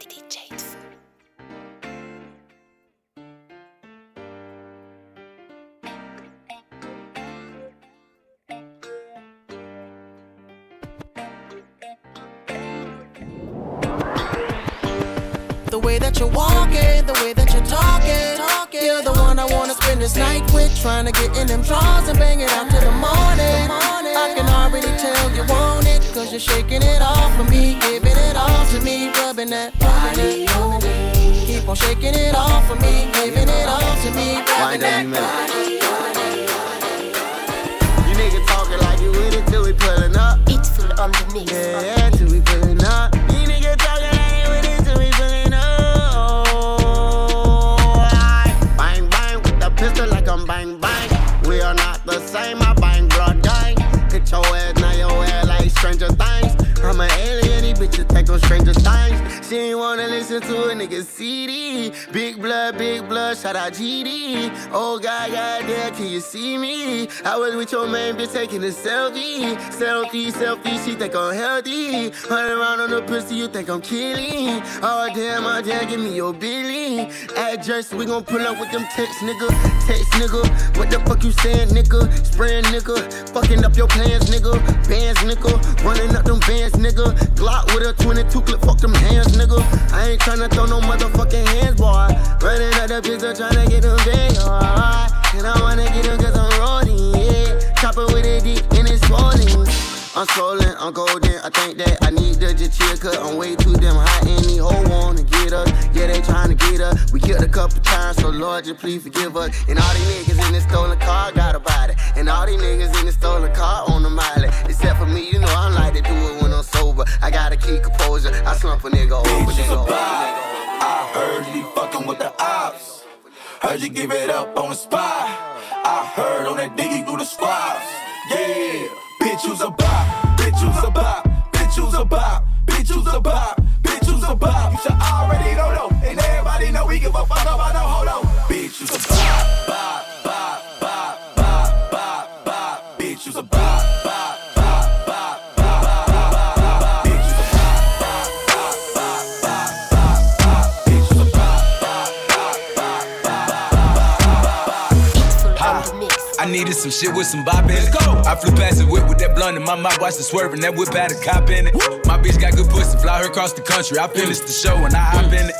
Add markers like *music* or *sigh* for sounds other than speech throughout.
The way that you're walking, the way that you're talking, talking. You're the one I wanna spend this night with, trying to get in them drawers and bang it out till the morning. I can already tell you want it, cause you're shaking it off for me, giving it all to me, rubbing that body on me. Keep on shaking it off for me, giving it all to me, rubbing that body You niggas talking like you with it till we pulling up. It's full on the mix. Yeah, till we pulling up. On Stranger Things. She ain't wanna listen to a nigga. Big blood, big blood, shout out GD. Oh God, God damn, can you see me? I was with your man, bitch, taking a selfie. Selfie, selfie, she think I'm healthy. Hunt around on the pussy, you think I'm killing. Oh damn, oh damn, give me your billing. Address, we gon' pull up with them text, nigga. Text, nigga. What the fuck you saying, nigga? Spraying, nigga. Fucking up your plans, nigga. Bands, nigga. Running up them bands, nigga. Glock with a 22 clip, fuck them hands, nigga. I ain't tryna throw no motherfucking hands, boy. Running up the pistol, tryna get them big, alright. And I wanna get them cause I'm rolling, yeah. Chopper with a deep in his swollen. I'm swollen, I'm golden. I think that I need to just chill, cause I'm way too damn hot. And these hoes wanna get us. Yeah, they tryna get us. We killed a couple times, so Lord, just please forgive us. And all these niggas in this stolen car got a body. And all these niggas in this stolen car on the miley. Except for me, you know, I like to do it when I'm sober. I gotta keep composure. I slump a nigga over, nigga over. Heard you give it up on the spot. I heard on that diggy through the squads. Yeah, bitch, you's a bop. Bitch, you's a bop. Bitch, you's a bop. Needed some shit with some bop in it. Go. I flew past the whip with that blunt in my mouth, watched it swerving. That whip had a cop in it. My bitch got good pussy, fly her across the country. I finished the show and I hop in it.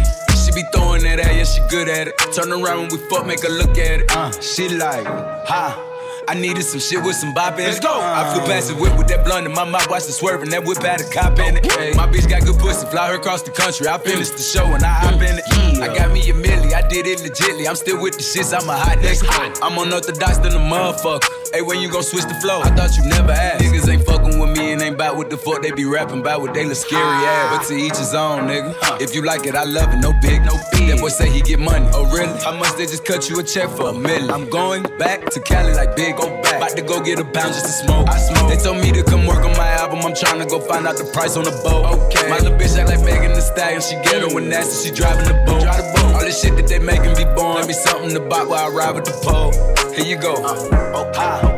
She be throwing that at, yeah, she good at it. Turn around when we fuck, make her look at it. Uh, she like, ha. I needed some shit with some bop in it. Let's go. I flew past the whip with that blunt in my mouth, watched it swerving. That whip had a cop in it. Hey, my bitch got good pussy, fly her across the country. I finished the show and I hop in it. I got me a milli, I did it legitly. I'm still with the shits, I'm a hot nigga. I'm unorthodox than a motherfucker. Hey, when you gon' switch the flow? I thought you never asked. Niggas ain't fucking with me and ain't bout what the fuck they be rapping about what they look scary ah. ass. But to each his own, nigga. If you like it, I love it, no big, no big. That boy say he get money. Oh, really? How much they just cut you a check for a million? I'm going back to Cali like big, go back. About to go get a pound just to smoke. I smoke. They told me to come work on my album. I'm trying to go find out the price on the boat. Okay. My little bitch act like Megan Thee Stallion. She get her mm. when nasty, she driving the boat. Drive the boat. All this shit that they making be born. Let me something to buy while I ride with the pole. Here you go. okay.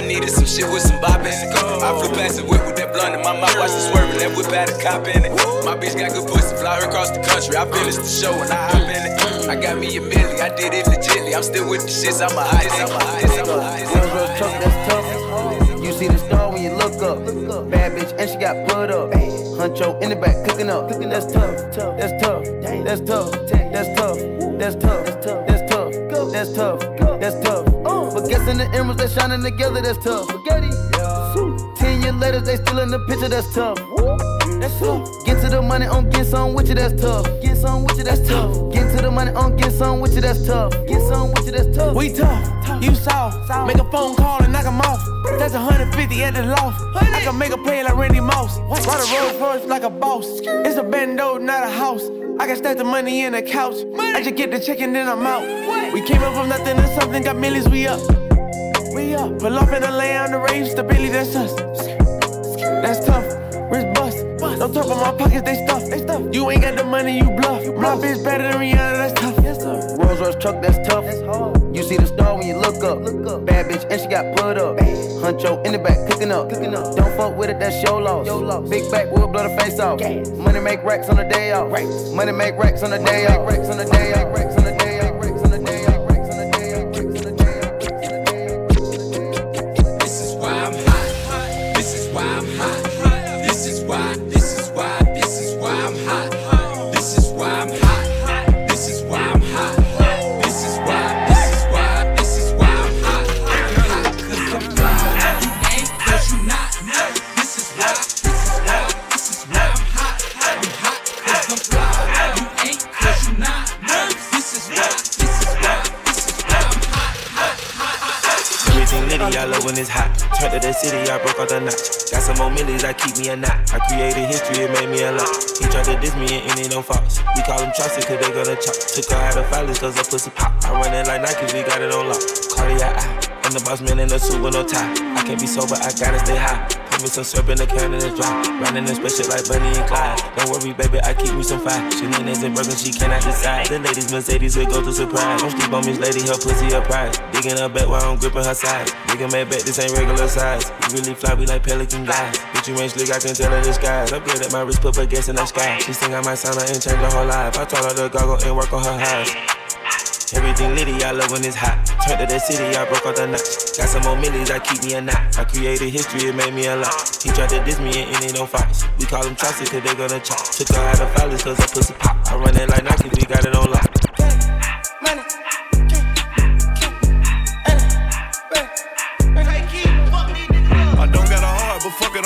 I needed some shit with some bop in it. I flew past the whip with that blunt in my mouth, watched it swerving. That whip had a cop in it. My bitch got good pussy, fly her across the country. I finished the show and I hop in it. I got me a milli, I did it legitly. I'm still with the shits, I'm a hot I'm a hot I'm a hot Real, real tough, that's tough. You see the star when you look up. Bad bitch, and she got put up. Huncho in the back, cooking up. That's tough, that's tough, that's tough, that's tough, that's tough, that's tough, that's tough, that's tough. But guessing the emeralds that shining together, that's tough. Spaghetti. Ten years later, they still in the picture, that's tough. That's tough. Get to the money on get some with you, that's tough. Get some with you, that's tough. Get to the money on get some with you, that's tough. Get some with you, that's tough. We tough. You saw, make a phone call and knock him off. That's 150 at the loft. I can make a play like Randy Moss. Ride a Rolls Royce like a boss. It's a bando, not a house. I can stack the money in the couch. I just get the check and then I'm out. We came up from nothing to something, got millions, we up. We up. Pull off in the lay on the range, stability, that's us. That's tough. Wrist bust. Don't talk about my pockets, they stuff. They stuff. You ain't got the money, you bluff. My bitch better than Rihanna, that's tough. Yes, sir. Rolls Royce truck, that's tough. That's hard. See the star when you look up. Look up. Bad bitch, and she got put up. Huncho in the back, cooking up. Cooking up. Don't fuck with it, that's your loss. Big back we'll blow the face off. Money make racks on the day off. Money make racks on the day off. Racks on the day off. Racks on the day off. When it's hot. Turned to the city, I broke out the notch. Got some more I keep me a knot. I created history, it made me a lot. He tried to diss me and any don't false. We call him Chaucer, cause they gonna chop. Took her out of filings, cause her pussy pop. I run it like Nike, we got it on lock. Cardiac. I'm the boss man in a suit with no tie. I can't be sober, I gotta stay high. Put me some syrup in the can and it's dry. Running this special like Bonnie and Clyde. Don't worry, baby, I keep me some fire. She Shenanigans and broken, she cannot decide. The ladies Mercedes will go to surprise. Don't sleep on me, lady, her pussy a prize. Digging her back while I'm gripping her side. Digging my back, this ain't regular size. You really fly, we like pelican guys. Bitch, you ain't slick, I can tell her disguise. Upgrade at my wrist, put her gas in the sky. She think I might sign her and change her whole life. I told her to goggle and work on her eyes. Everything litty, I love when it's hot. Turned to the city, I broke out the notch. Got some more millies, I keep me a knot. I created history, it made me a lot. He tried to diss me and it don't fox. We call him Chaucer, cause they gonna chop. Took her out of filings, cause her pussy pop. I run it like Nike, we got it on lock.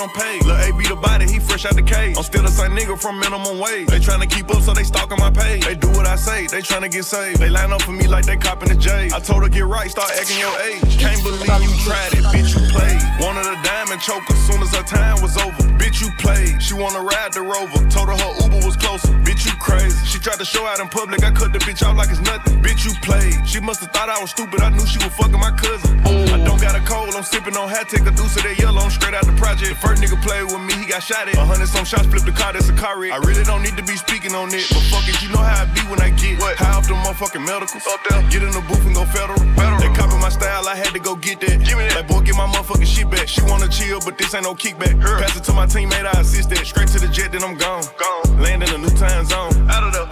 Heart, but I'm paid. Lil' A be the body, he fresh out the cage. I'm still the same nigga from minimum wage. They tryna keep up, so they stalking my page. They do what I say, they tryna get saved. They line up for me like they copping the J. I told her get right, start acting your age. Can't believe you tried it, bitch, you played. Wanted a diamond choker, soon as her time was over. Bitch, you played. She wanna ride the rover. Told her her Uber was closer. Bitch, you crazy. She tried to show out in public, I cut the bitch off like it's nothing. Bitch, you played. She must've thought I was stupid, I knew she was fucking my cousin. I don't got a cold, I'm sipping on hat, take a deuce of that yellow, I'm straight out the project. The first nigga played with me, he got shot at. A hundred some shots, flipped the car, that's a car wreck. I really don't need to be speaking on it, but fuck it, you know how I be when I get what? high off the motherfucking medicals. Up there, get in the booth and go federal. federal. They copy my style, I had to go get that. Give me that. Like, boy, get my motherfucking shit back. She wanna chill, but this ain't no kickback. Her. Pass it to my teammate, I assist that. Straight to the jet, then I'm gone. Gone. Land in a new time zone. Out of the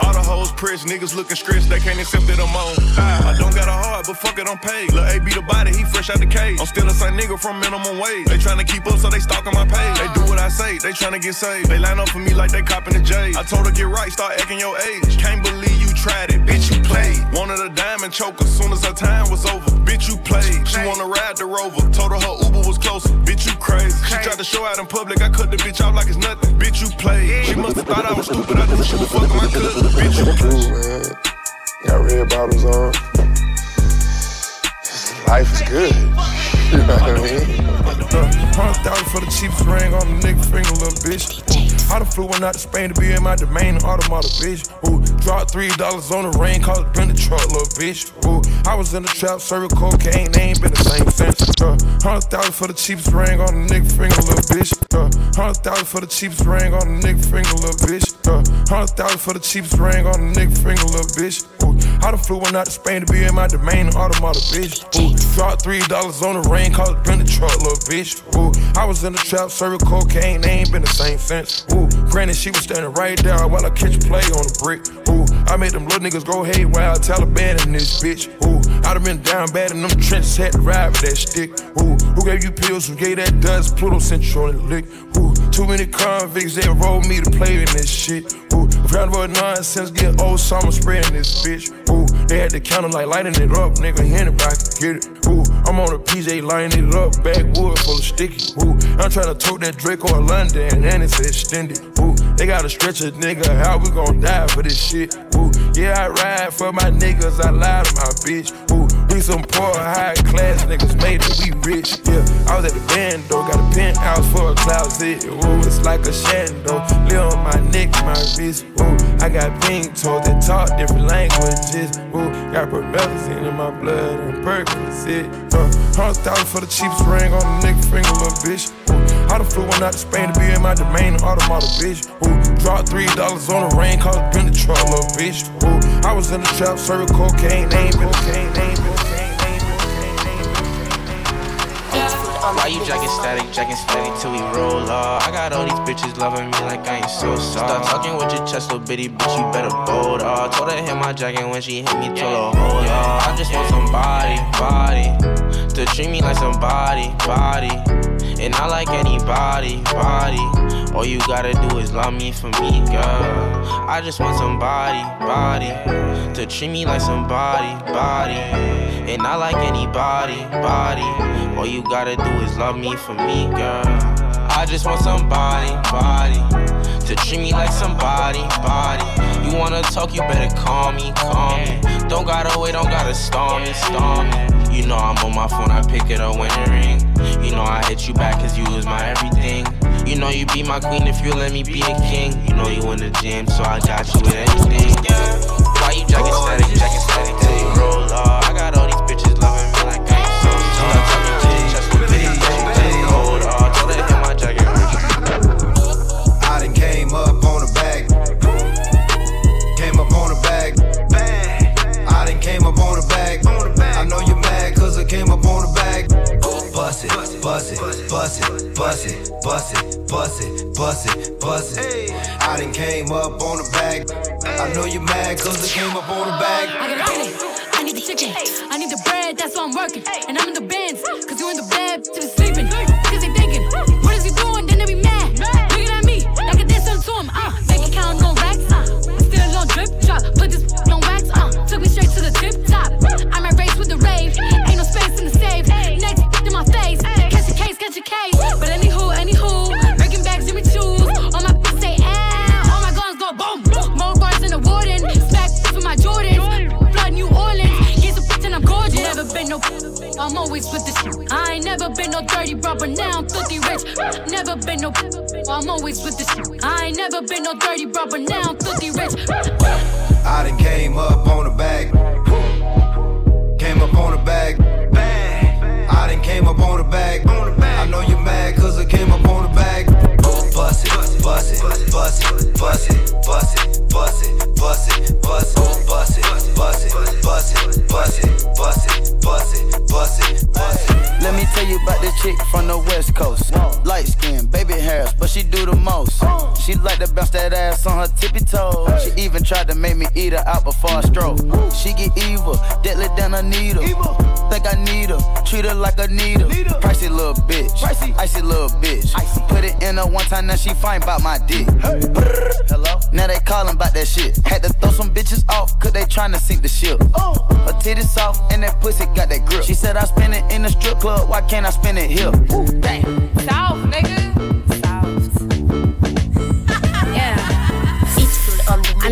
all the hoes pressed, niggas looking stressed, they can't accept that I'm on. I don't got a heart, but fuck it, I'm paid. Lil' A be the body, he fresh out the cage. I'm still the same nigga from minimum wage. They tryna keep up, so they stalking my page. They do what I say, they tryna get saved. They line up for me like they copping the J. I told her get right, start acting your age. Can't believe you tried it, bitch, you played. Wanted a diamond choker, soon as her time was over. Bitch, you played. She wanna ride the rover. Told her her Uber was closer. Bitch, you crazy. She tried to show out in public, I cut the bitch off like it's nothing. Bitch, you played. She must've thought I was stupid, I knew she was fucking my cousin. Bitch, you Man. Got red bottoms on. Life is good. Hundred thousand for the cheapest ring on the nigga finger, little bitch. I done flew one out to Spain to be in my domain, automata, bitch. Ooh, dropped three dollars on the ring, cause it been the truck, little bitch. Ooh, I was in the trap, serving cocaine, they ain't been the same since. Uh, hundred thousand for the cheapest ring on the nigga finger, little bitch. Uh, hundred thousand for the cheapest ring on the nigga finger, little bitch. Uh, hundred thousand for the cheapest ring on the nigga finger, little bitch. Ooh, I done flew one out to Spain to be in my domain, automata, bitch. Ooh, dropped three dollars on the ring, cause it been the truck, little bitch. Ooh, I was in the trap, serving cocaine, they ain't been the same since. Ooh, granted, she was standing right there while I catch play on the brick. Ooh, I made them little niggas go haywire, Taliban in this bitch. Ooh, I done been down bad in them trenches, had to ride with that stick. Ooh, who gave you pills, who gave that dust? Pluto the lick. Ooh, too many convicts, they enrolled me to play in this shit. Ooh, round about nonsense, get old summer spreading this bitch. Ooh, they had the counter like lighting it up, nigga, anybody can get it. Ooh, I'm on a PJ lining it up, backwood full of sticky. Ooh, I'm tryna tote that Draco in London, and it's extended. Ooh, they gotta stretch a nigga out, we gon' die for this shit. Ooh, yeah, I ride for my niggas, I lie to my bitch. Ooh, We some poor, high class niggas made it, we rich, yeah. I was at the band though, got a penthouse for a closet, ooh, it's like a shando. Live on my neck, my wrist, ooh. I got pink toes that talk different languages, ooh. Got promethazine in my blood and Percocet, uh. Hundred thousand for the cheapest ring on the nigga finger, little bitch, ooh. I done flew one out to Spain to be in my domain, automata, bitch, ooh. Dropped three dollars on the rain, cause been the little bitch, ooh. I was in the trap, serving cocaine, name, cocaine, name, cocaine, Why you jacking static, jacking static till we roll off? I got all these bitches loving me like I ain't so soft. Start talking with your chest, little bitty bitch, you better bold off. Told her hit my jacket when she hit me, told her hold off. I just want somebody, body, to treat me like somebody, body. And not like anybody, body. All you gotta do is love me for me, girl. I just want somebody, body, to treat me like somebody, body. And not like anybody, body. All you gotta do is love me for me, girl. I just want somebody, body, to treat me like somebody, body. You wanna talk, you better call me, call me. Don't gotta wait, don't gotta storm me, storm me. You know I'm on my phone, I pick it up when it ring. You know I hit you back cause you was my everything. You know you be my queen if you let me be a king. You know you in the gym, so I got you with anything. Why you jacking static, jacking static till you roll off? Bust it, bust it, bust it, bust it, bust it, bust it, bust it, bust it. I done came up on the bag. I know you mad cause I came up on the bag. I gotta get it. I need the chicken. I need the bread, that's why I'm working. And I'm in the bands, cause you in the bed, till it's eat her out before I stroke. She get evil, deadly than a needle. Think I need her, treat her like a needle. Pricey little bitch, icy little bitch. Put it in her one time, now she fine about my dick. Hello? Now they callin' about that shit. Had to throw some bitches off, cause they tryna sink the ship. Her titties soft, and that pussy got that grip. She said I spend it in the strip club, why can't I spend it here? Damn. South, nigga.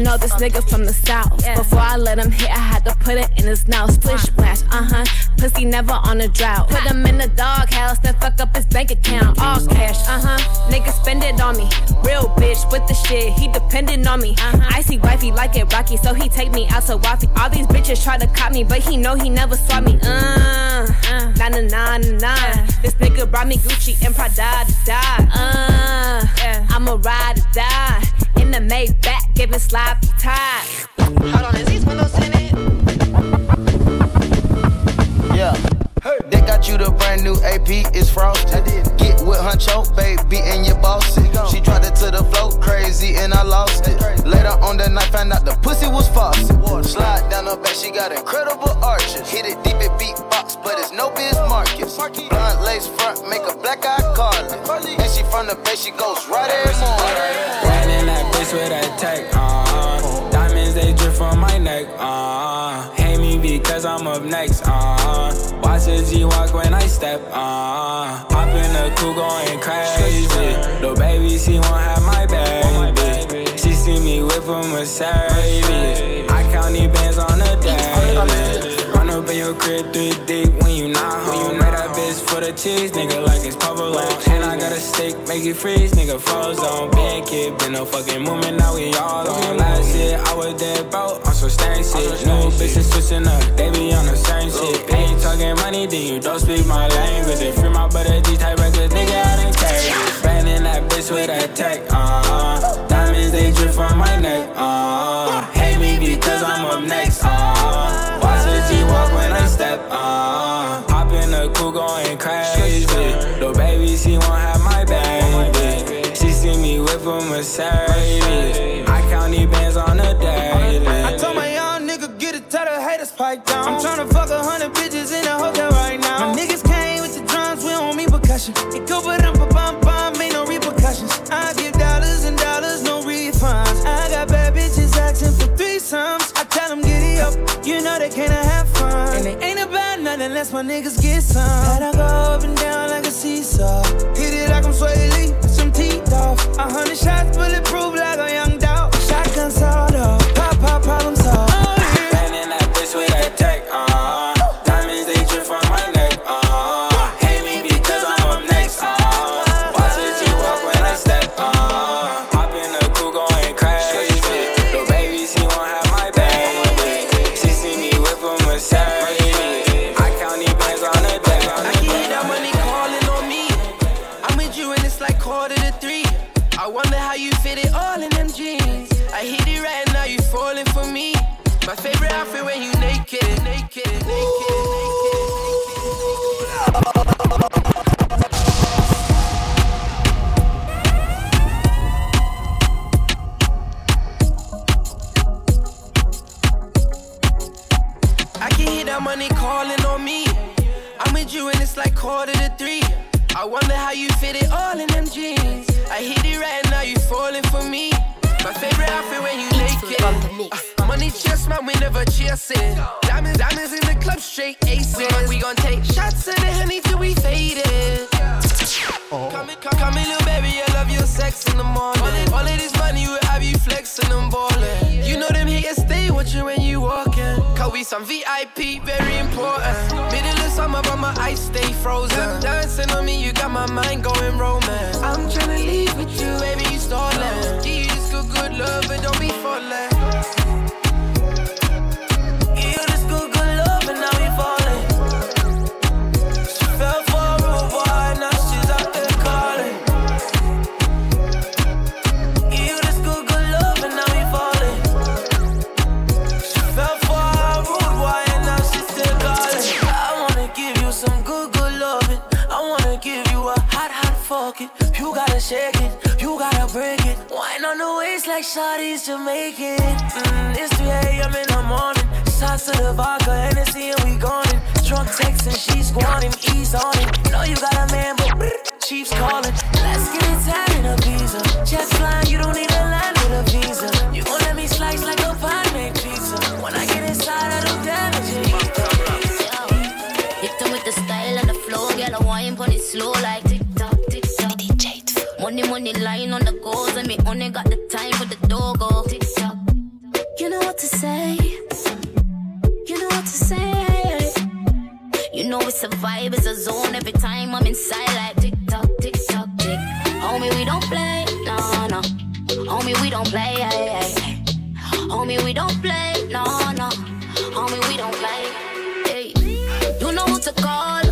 Know this nigga from the south. Before I let him hit, I had to put it in his mouth. Splish splash, uh huh. Pussy never on a drought. Put him in the doghouse, then fuck up his bank account. All cash, uh huh. Nigga spend it on me. Real bitch with the shit, he dependent on me. I see wifey like it rocky, so he take me out to Waffy. All these bitches try to cop me, but he know he never saw me. Uh, nah nah nah nah nah. This nigga brought me Gucci and Prada to Maybach, giving sloppy time. Hold on, is these windows tinted? Yeah. They got you the brand new AP, it's frosted. Get with Huncho, baby, and your boss. She dropped it to the floor, crazy, and I lost it. Later on the night, found out the pussy was faucet. Slide down her back, she got incredible arches. Hit it deep at beatbox, but it's no Biz Markie. Blunt lace front, make a black eye Carly. And from the bay, she goes right every morning. Riding that bitch with that tech, uh Diamonds, they drip from my neck, uh Hate me because I'm up next, uh Watch the G walk when I step, uh Hop in the coupe going crazy. Little baby, she won't have my baby. She see me whip a Mercedes. I count these bands on a daily. Run up in your crib three deep when you not home. The cheese, nigga, like it's provolone. And I got a steak, make it freeze, nigga, frozen. Being kid, been no fucking movement, now we all on. Last year, I was dead broke, on some stain shit. New bitches switching up, they be on the same shit. Ain't talking money, then you don't speak my language. They free my brother, G type records, nigga, I done carry. Branding that bitch with that tech, uh Diamonds, they drip from my neck, uh Hate me because I'm up next, uh she won't have my baby. She see me whip a Mercedes. I count these bands on a daily. I told my young nigga, get it, tell the haters pipe down. I'm tryna fuck a hundred bitches in a hotel right now. My niggas came with the drums, we don't mean percussion. It go but up, unless my niggas get some. Let I go up and down like a seesaw. Hit it like I'm Sway with some teeth off. A hundred shots, bulletproof hot fucking. You gotta shake it, you gotta break it. Wine on the waist like Shawty's Jamaican. Mm, it's 3 a.m. in the morning. Shots to the vodka, Hennessy, and we gone. Drunk texting, she's squatting, ease on it. Know you got a man, but brr, Chiefs calling. Let's get it tied in a visa. Jet flying, you don't need a land with a visa. Money, money line on the goals, and me only got the time for the dogo. You know what to say. You know what to say. You know it's a vibe, it's a zone. Every time I'm inside, like tick tock, tick tock, tick. Homie, we don't play, no, no. Homie, we don't play, ay, ay, ay. Homie, we don't play, no, no. Homie, we don't play. Hey. You know who to call.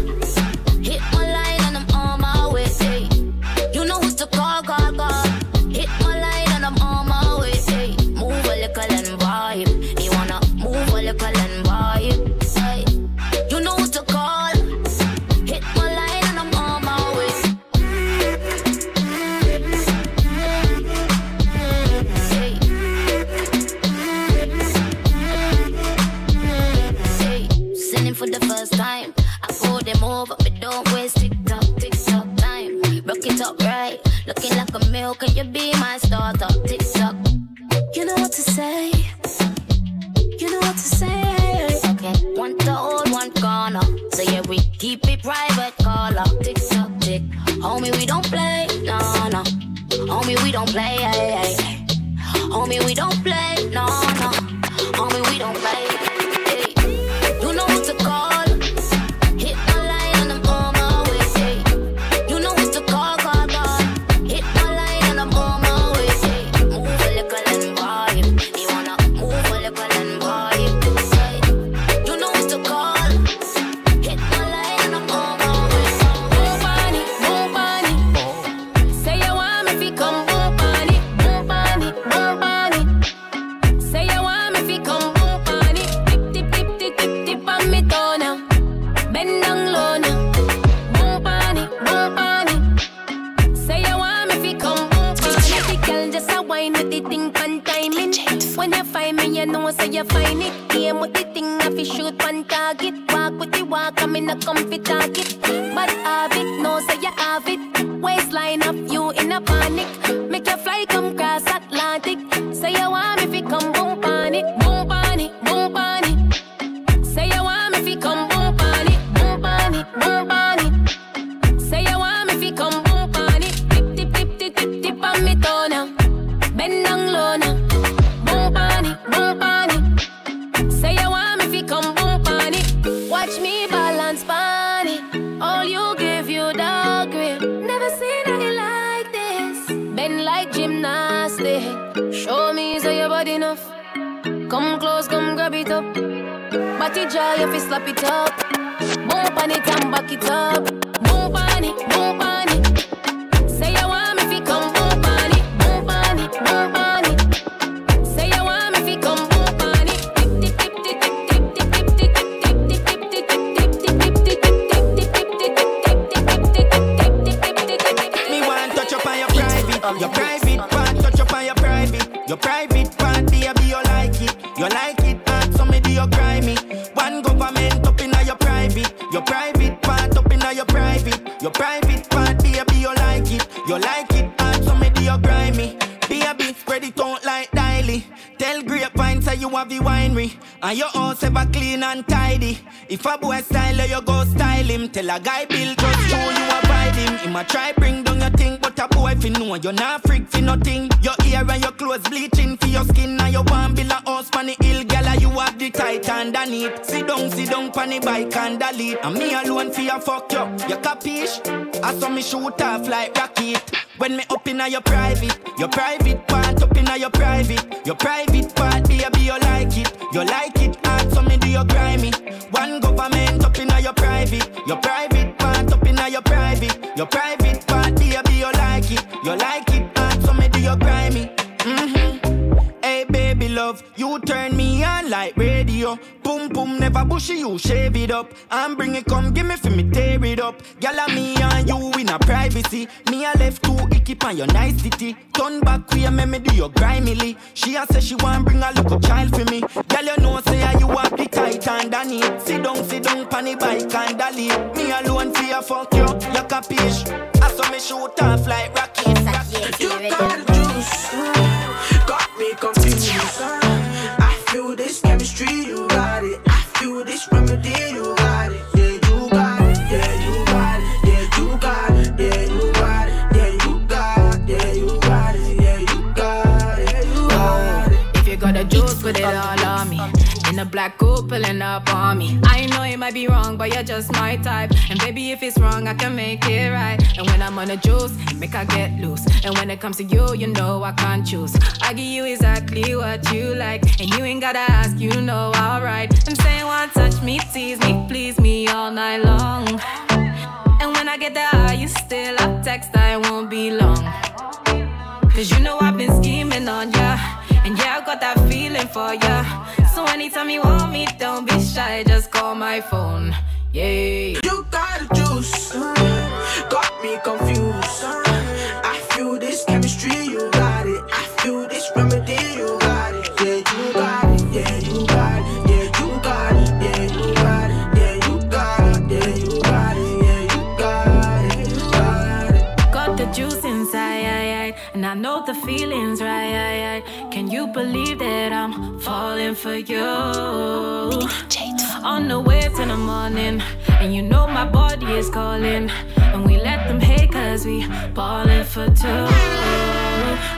You like it. And so me do you cry me. Baby, spread it out like daily. Tell grapevine say you have the winery And your house ever clean and tidy If a boy style you go style him Tell a guy build just show you abide him Him a try bring down your thing But a boy fi know you're not freak fi nothing Your ear and your clothes bleaching for your skin And you want build a house pan the you have the tight underneath Sit down, sit down pan bike and delete And me alone fi a fuck you. You capish? I saw me shoot off like rocket. When me up inna your private, your private part up inna your private, your private part, baby you like it, you like it, and so me do you grimy. One government up inna your private, your private part up inna your private, your private part, baby you like it, you like love, you turn me on like radio. Boom boom, never bushy, you shave it up and bring it come, give me for me tear it up. Gyal and me and you in a privacy. Me a left two icky on your nice city. Turn back we me me do your grimily. She a say she want bring a little child for me. Gyal you know say you have the tight underneath. Sit down, sit down, pan the bike and delete. Me alone for your fuck you, you capish. I saw me shoot off like rockets. You got juice, chemistry, you got it. I feel this remedy, A black coupe, pulling up on me. I know it might be wrong, but you're just my type. And baby, if it's wrong, I can make it right. And when I'm on the juice, make I get loose. And when it comes to you, you know I can't choose. I give you exactly what you like. And you ain't gotta ask, you know alright. I'm saying, one touch me, tease me, please me all night long. And when I get there, you still up text, I won't be long. Cause you know I've been scheming on ya. And yeah, I got that feeling for ya. So anytime you want me, don't be shy, just call my phone. Yeah. You got the juice, got me confused. Believe that I'm falling for you? On the way to the morning, and you know my body is calling. And we let them hate cause we ballin' for two.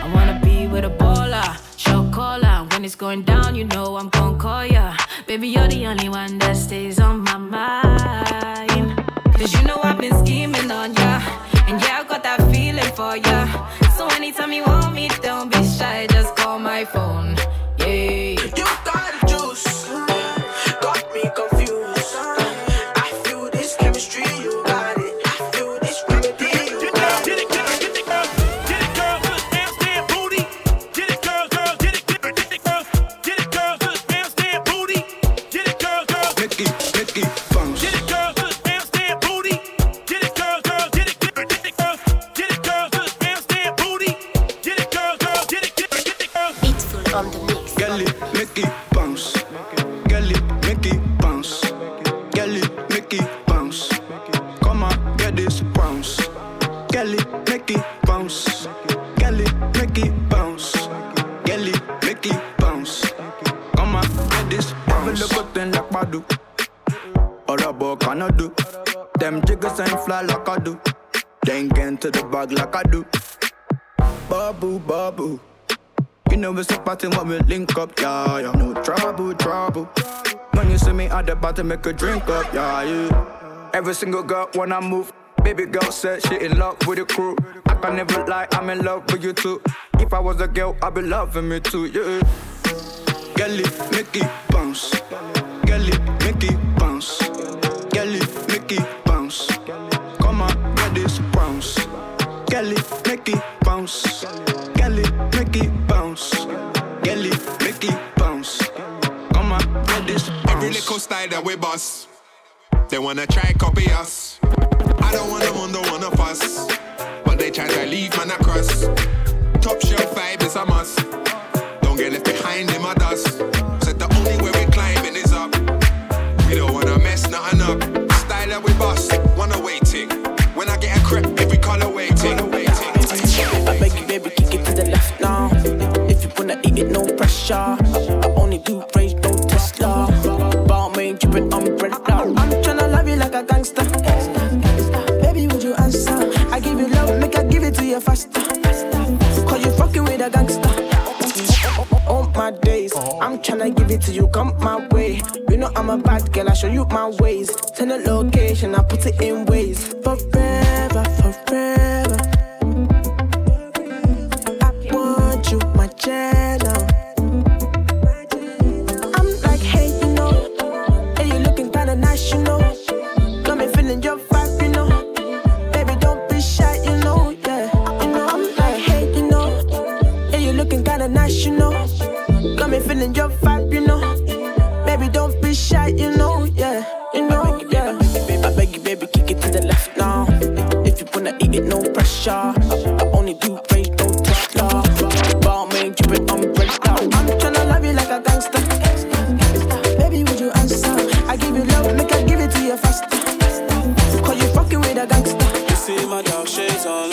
I wanna be with a baller, show caller. When it's going down, you know I'm gon' call ya. Baby, you're the only one that stays on my mind. Cause you know I've been scheming on ya. And yeah, I got that feeling for ya. Anytime you want me, don't be shy, just call my phone. Yeah. Boy cannot do. Them jiggers ain't fly like I do. They ain't get into the bag like I do. Babu, babu. You know it's a party when we link up, yeah, yeah. No trouble, trouble. When you see me at the bottom, make a drink up, yeah, yeah. Every single girl when I move, baby girl said she in love with the crew. I can never lie, I'm in love with you too. If I was a girl, I'd be loving me too, yeah. Girl, make it bounce. Bounce. Style that we bust, they wanna try copy us. I don't want them on, don't wanna fuss, but they try to leave man across. Top shelf vibe is a must. Don't get left behind in my dust. Said the only way we climbing is up. We don't wanna mess nothing up. Style that we bust, wanna waiting. When I get a crep, every color waiting. I beg you, baby, kick it to the left now. If you wanna eat it, no pressure. Dripping umbrella. I'm tryna love you like a gangster. Baby, would you answer? I give you love, make I give it to you faster. Cause you fucking with a gangster. All my days, I'm tryna give it to you, come my way. You know I'm a bad girl, I show you my ways. Send a location, I put it in Waze. Forever. Pressure. I only do rage, no Tesla. Balmain dripping umbrella. I'm tryna love you like a gangster. Baby, would you answer? I give you love, make I give it to you faster. Cause you fucking with a gangster. You see my dark shades on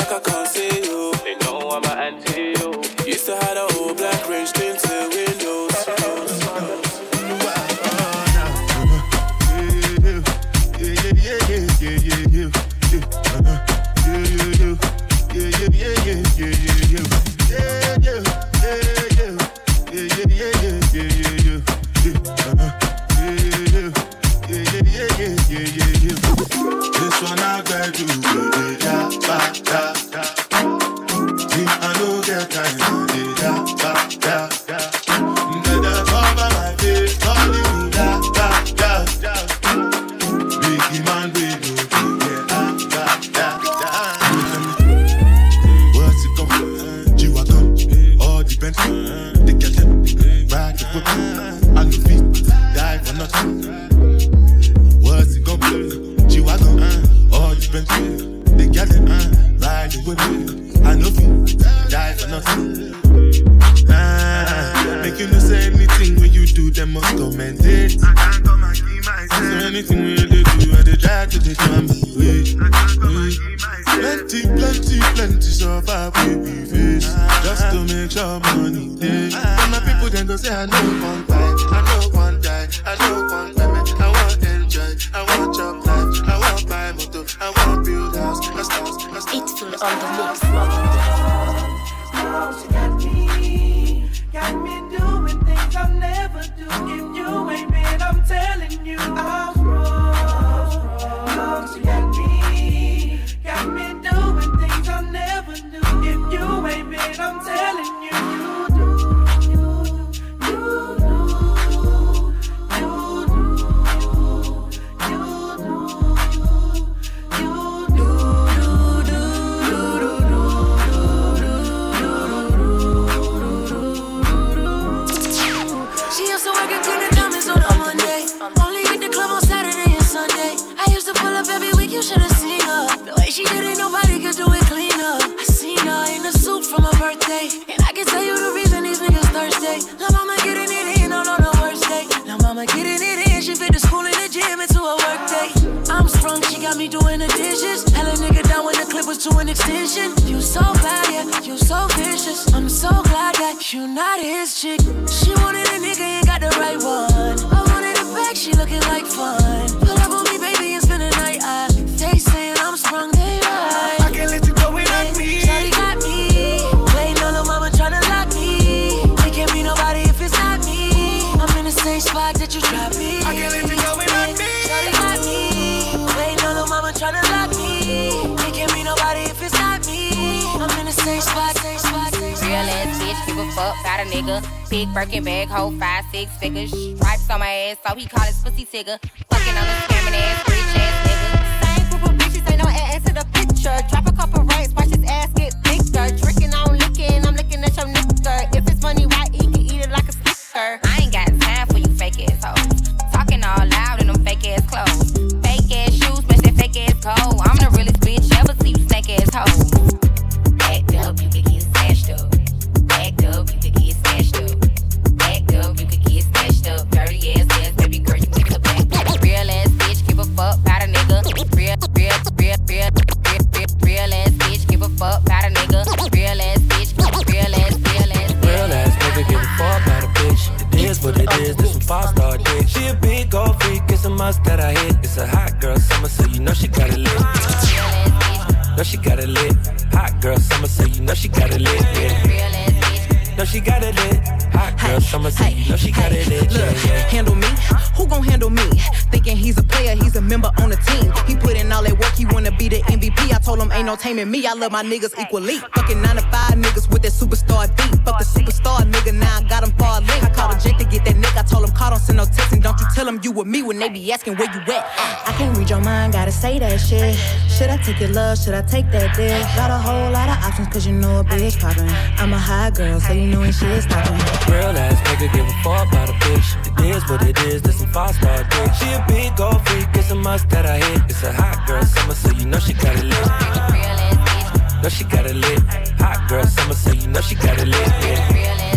nigga. Big Birkin bag, hold five, six figures. Stripes on my ass, so he call his pussy tigger. Summer, so you know she got it lit. Know she got it lit. Hot girl summer, so you know she got it lit. Yeah. Know she got it lit. Hot girl summer, so you know she got it lit. Yeah, handle me? Who gon' handle me? Thinking he's a player, he's a member on the team. He put in all that work, he wanna be the MVP. I told him ain't no taming me. I love my niggas equally. Fucking nine to five niggas with that superstar beat. Fuck the superstar nigga, now I got him far link. I called a jet to get that nigga. I told him call, don't send no text, and don't tell him you with me when they be asking where you at. I can't read your mind, gotta say that shit. Should I take your love? Should I take that dick? Got a whole lot of options, cause you know a bitch poppin'. I'm a high girl, so you know when shit's stoppin'. Real ass nigga give a fuck about a bitch. It is what it is, this some five star dick. She a big gold freak, it's a must that I hit. It's a hot girl summer, so you know she got it lit. Know she got it lit. Hot girl summer, so you know she got it lit. Yeah.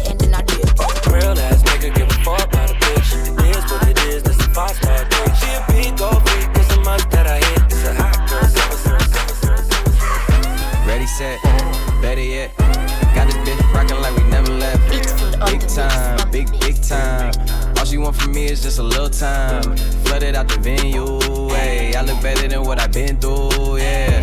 and then I do it. Real ass nigga give a fuck about a bitch. It is what it is, this some five star dick. She a big gold freak, it's a must that I hit. It's a hot girl summer, summer, summer, summer. Ready, set, better yet. Got this bitch rockin' like we never left. Big time, big, big time. All she want from me is just a little time. Flooded out the venue, hey. I look better than what I've been through, yeah.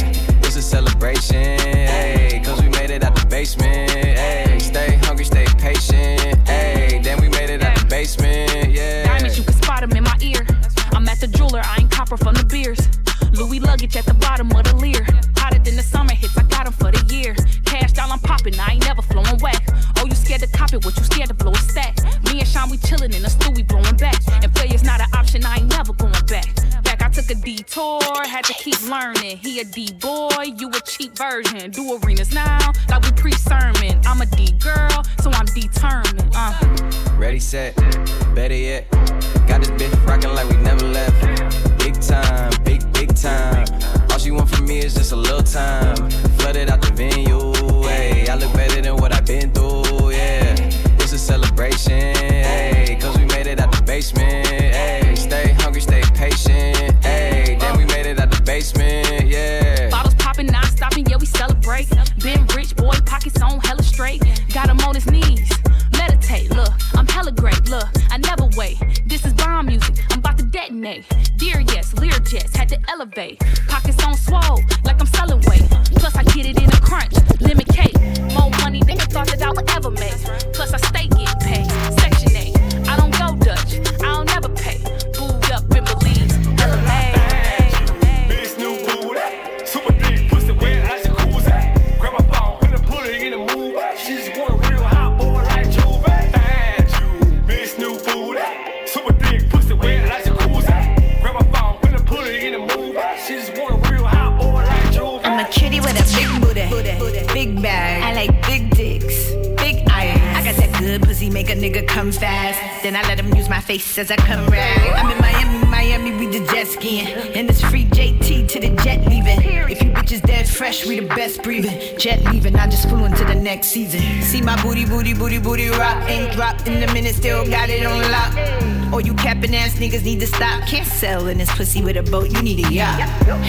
Fresh, we the best breathing. Jet leaving, I just flew into the next season. See my booty, booty, booty, booty rock. Ain't dropped in a minute, still got it on lock. Or you capping ass niggas need to stop. Can't sell in this pussy with a boat, you need a yacht.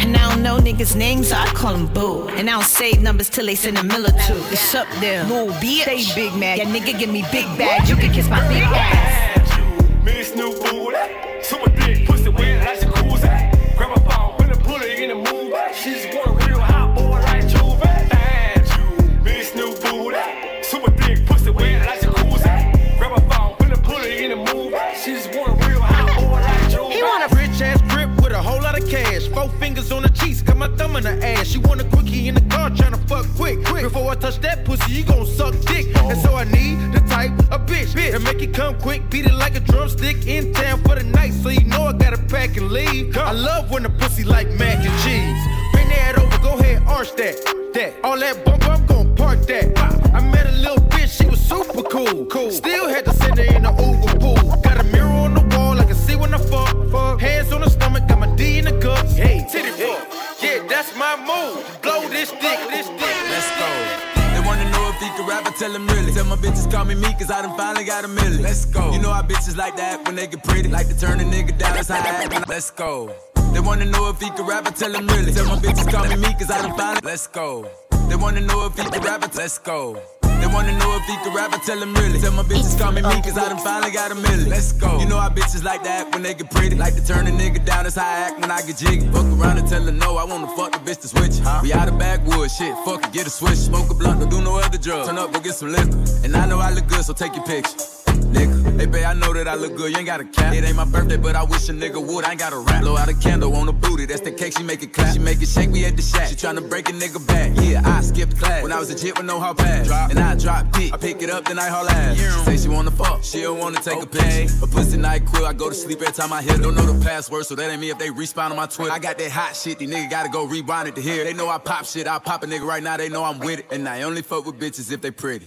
And I don't know niggas' names, so I call them boo. And I don't save numbers till they send a mill or two. It's up there, little bitch. Stay big mad. Yeah, nigga, give me big bag. You can kiss my big ass. Miss new booty, thumb in the ass. She want a quickie in the car, tryna fuck quick. quick. Before I touch that pussy, you gon' suck dick. And so I need the type of bitch, bitch. And make it come quick, beat it like a drumstick in town for the night. So you know I gotta pack and leave. I love when the pussy like mac and cheese. Bring that over, go ahead, arch that. That all that bump, I'm gon' park that. I met a little bitch, she was super cool. Cool. Still had to send her in the Uber pool. Got a mirror on the wall, I can see when I fuck. fuck. Hands on the stomach, got my D in the guts. Hey, titty fuck. Yeah, that's my move. Blow this dick, this dick. Let's go. They wanna know if he can rap, I tell him really. Tell my bitches call me me, cause I done finally got a million. Let's go. You know how bitches like that when they get pretty. Like to turn a nigga down, that's how I act. Let's go. They wanna know if he can rap, I tell him really. Tell my bitches call me me, cause I done finally. Let's go. They wanna know if he can rap, I- let's go. Wanna know if he can rap, I tell him really. Tell my bitches call me me, cause I done finally got a million. Let's go. You know how bitches like that when they get pretty. Like to turn a nigga down, that's how I act when I get jiggy. Fuck around and tell her no, I wanna fuck the bitch to switch. We out of backwoods, shit, fuck it, get a switch. Smoke a blunt, don't do no other drugs. Turn up, go get some liquor. And I know I look good, so take your picture. Nigga, hey babe, I know that I look good, you ain't got a cap. It ain't my birthday, but I wish a nigga would. I ain't got a rap. Blow out a candle on the booty, that's the cake, she make it clap. She make it shake, we at the shack. She tryna break a nigga back. Yeah, I skipped class. When I was a jit with no hall pass. And I drop dick, I pick it up, then I haul ass. She say she wanna fuck, she don't wanna take a picture. A pussy night quill, I go to sleep every time I hit. Don't know the password, so that ain't me if they respawn on my Twitter. I got that hot shit, these niggas gotta go rewind it to hear. They know I pop shit, I pop a nigga right now, they know I'm with it. And I only fuck with bitches if they pretty.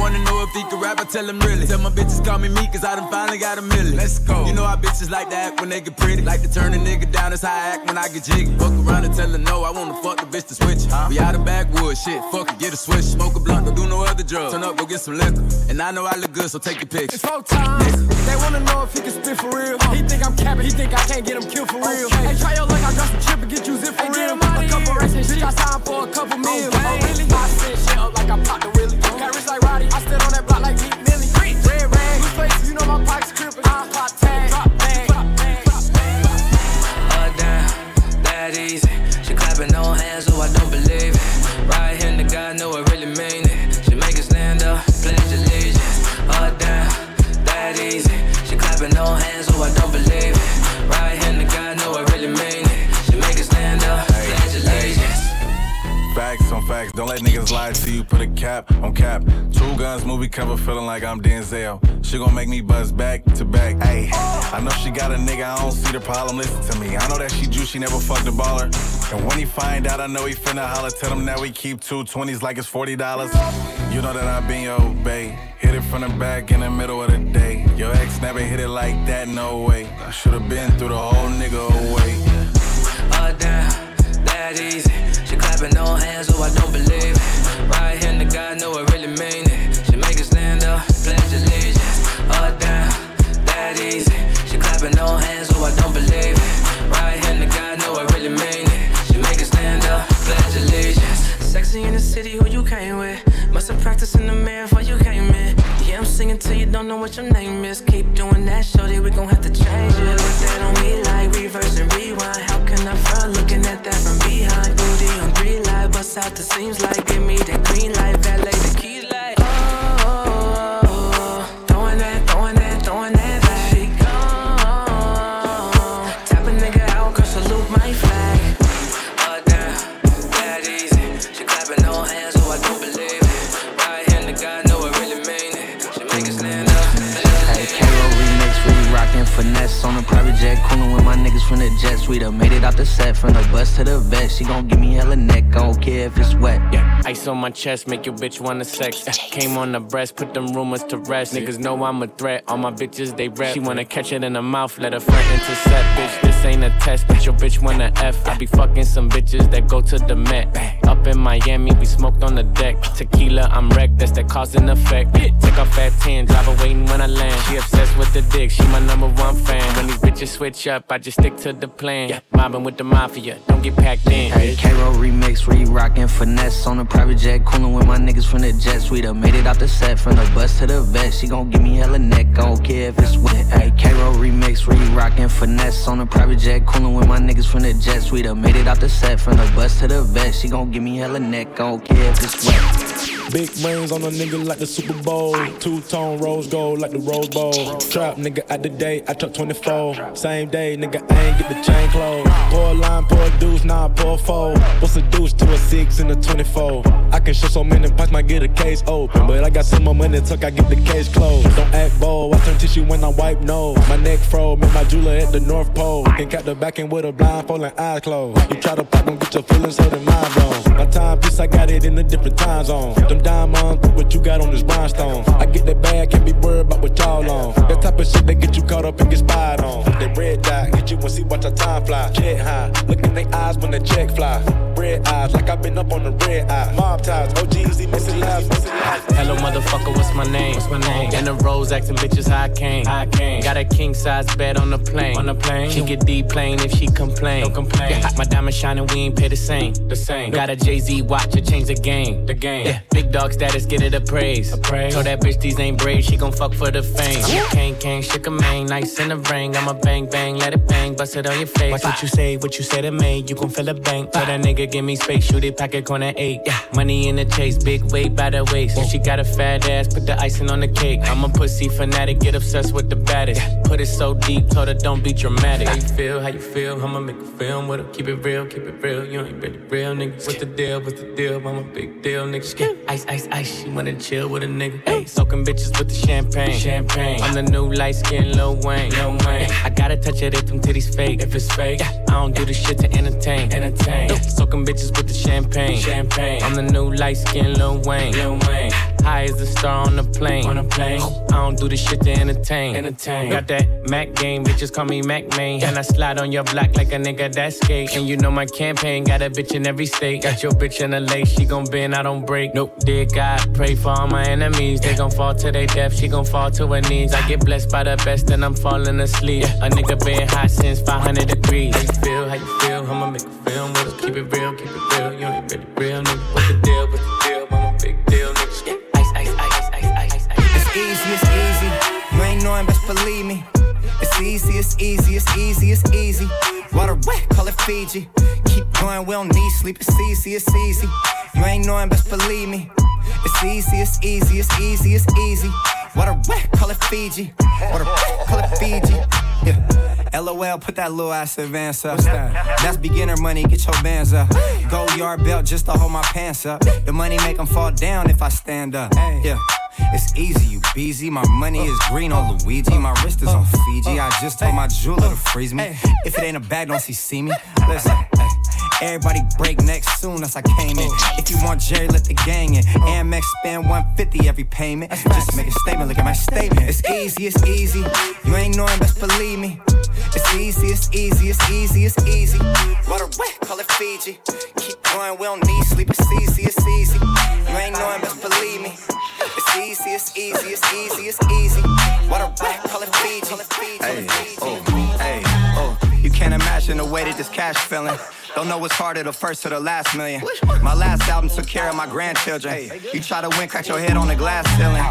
Wanna know if he can rap, I tell him really. Tell my bitches call me me, cause I done finally got a million. Let's go. You know how bitches like that when they get pretty. Like to turn a nigga down, that's how I act when I get jiggy. Fuck around and tell her no, I wanna fuck the bitch to switch. We out of backwoods, shit, fuck it, get a switch. Smoke a blunt, don't do no other drugs. Turn up, go get some liquor. And I know I look good, so take your picture. It's four times. They wanna know if he can spit for real. He think I'm capping, he think I can't get him killed for real. Hey, try your luck, I got some chip and get you zip for real. A couple racks and shit, I signed for a couple mil. Oh, really? I set shit up like I popped a really. Got rich like Roddy, I stood on that block like Meek Millie. Red rag, loose face, you know my pockets crippin'. I pop tag, down, that easy. She clapping no hands, so I don't believe it. Right here, the guy know I really mean it. She make it stand up, pledge allegiance. Uh, down, that easy. She clapping no hands, so I don't believe it. On facts, don't let niggas lie to you. Put a cap on cap. Two guns movie cover, feeling like I'm Denzel. She gon' make me buzz back to back. Ayy, I know she got a nigga, I don't see the problem. Listen to me, I know that she Jew, she never fucked a baller. And when he find out, I know he finna holler. Tell him that we keep two twenties like it's forty dollars. You know that I been your bae. Hit it from the back in the middle of the day. Your ex never hit it like that, no way. I should've been through the whole nigga away. Uh, down, that easy. Clapping no hands, so I don't believe it. Right here, the guy know I really mean it. She make it stand up, pledge allegiance. Uh, down, that easy. She clapping no hands, so I don't believe it. Right here, the guy know I really mean it. She make it stand up, pledge allegiance. Sexy in the city, who you came with? Must have practiced in the mirror before you came in. Yeah, I'm singing till you don't know what your name is. Keep doing that, shorty, we gon' have to change it. Put that on me like light, bust out the seams like give me that green light, valet the keys like. Oh, oh, oh, throwing that, throwing that, throwing that gone. Tap a nigga out, salute my flag. Uh, down, that easy. She clapping hands, so I don't believe it. Right guy know I really mean it. She. Hey, remix, really rockin' finesse on a private jet, coolin' with my niggas from the jet suite. I made it out the set from the bus to the vet. She gon' care if it's wet. Yeah, ice on my chest, make your bitch wanna sex. Came on the breast, put them rumors to rest. Niggas know I'm a threat, all my bitches they rep. She wanna catch it in the mouth, let her friend intercept. Bitch, this ain't a test, but your bitch wanna F. I be fucking some bitches that go to the Met. Up in Miami, we smoked on the deck. Tequila, I'm wrecked, that's the cause and effect. Take off at 10, drive her waiting when I land. She obsessed with the dick, she my number one fan. When these bitches switch up, I just stick to the plan. Mobbing with the mafia, don't get packed in. Hey, K-Roll remix, you rockin' finesse on a private jet, coolin' with my niggas from the jet suite. I made it out the set from the bus to the vet. She gon' give me hella neck, I don't care if it's wet. Hey, K-Roll remix, you rockin' finesse on a private jet, coolin' with my niggas from the jet suite. I made it out the set from the bus to the vet. She gon' give me hella neck, I don't care if it's wet. Big rings on a nigga like the Super Bowl. Two tone rose gold like the Rose Bowl. Trap nigga at the day, I took 24. Same day, nigga, I ain't get the chain closed. Pour a line, pour a deuce, nah, pour a four. What's a deuce to a six and a 24? I can show so many packs, might get a case open. But I got some more money, tuck, I get the case closed. Don't act bold, I turn tissue when I wipe nose. My neck froze, met my jeweler at the North Pole. Can cap the back end with a blindfold and eyes closed. You try to pop, gon' get your feelings hurt and mind blown. My timepiece, I got it in a different time zone. Them diamonds, what you got on this rhinestone. I get that bag, can't be worried about what y'all on. That type of shit that get you caught up and get spied on. That red dot, get you and see watch our time fly. Jet high, look in their eyes when the check fly. Red eyes, like I've been up on the red eye. Mob ties, OGs, he missing lives, missing lives. Hello, motherfucker, what's my name? What's my name? In the rose, acting bitches how I came. I came. Got a king size bed on the plane. On the plane. She get D plane if she complain. Don't complain. Yeah, my diamond shining, we ain't pay the same. The same. Got a Jay Z watch to change the game. The game. Yeah. Big dog status, get it appraised. Appraised. Told that bitch these ain't braids, she gon' fuck for the fame. I'm a king, king, shook a mane, nice in the ring. I'm a bang, bang, let it bang, bust it on your face. Watch what you say, what you say to me, you gon' feel a bank. Tell that nigga, give me space, shoot it, pack it, corner eight. Yeah. Money in the chase, big weight by the waist. And she got a fat ass, put the icing on the cake. I'm a pussy fanatic, get obsessed with the baddest. Put it so deep, told her don't be dramatic. How you feel, how you feel, I'ma make a film with her. Keep it real, keep it real, you ain't really real, nigga. What's the deal, what's the deal, I'm a big deal, nigga. Ice, ice, ice, she wanna chill with a nigga. Hey, soaking bitches with the champagne. Champagne. I'm the new light skin Lil Wayne. Lil Wayne. I gotta touch it if them titties fake. If it's fake, yeah, I don't do this shit to entertain. Entertain. Soaking bitches with the champagne. Champagne. I'm the new light skin Lil Wayne. Lil Wayne. High as a star on the plane. On a plane. I don't do this shit to entertain. Entertain. Got that Mac game, bitches call me Mac main. And I slide on your block like a nigga that skate. And you know my campaign got a bitch in every state. Got your bitch in the lake, she gon' bend, I don't break. Nope, dear God, pray for all my enemies. They gon' fall to their death, she gon' fall to her knees. I get blessed by the best and I'm falling asleep. A nigga been hot since 500 degrees. How you feel, how you feel? I'ma make a film with us. Keep it real, keep it real. You ain't really real, nigga. Easy, it's easy, it's easy, it's easy. Water wet, call it Fiji. Keep going, we don't need sleep. It's easy, it's easy. You ain't knowing, best believe me. It's easy, it's easy, it's easy, it's easy. Water wet, call it Fiji. Water wet, call it Fiji. Yeah. LOL, put that little ass advance up. That's beginner money, get your bands up. Gold yard belt just to hold my pants up. The money make them fall down if I stand up. Yeah. It's easy, you busy. My money is green on Luigi. My wrist is on Fiji. I just told my jeweler to freeze me. If it ain't a bag, don't see see me. Listen, everybody break next soon as I came in. If you want Jerry, let the gang in. Amex spend 150 every payment. Just make a statement, look at my statement. It's easy, it's easy. You ain't knowing, best believe me. It's easy, it's easy, it's easy, it's easy. Water wet, call it Fiji. Keep going, we don't need sleep. It's easy, it's easy. You ain't knowing, best believe me. It's easy, it's easy, it's easy, it's easy. Water wet, call it Fiji. Hey, oh, hey, oh. You can't imagine the way that this cash feeling. Don't know what's harder, the first or the last million. My last album took care of my grandchildren. You try to win, crack your head on the glass ceiling.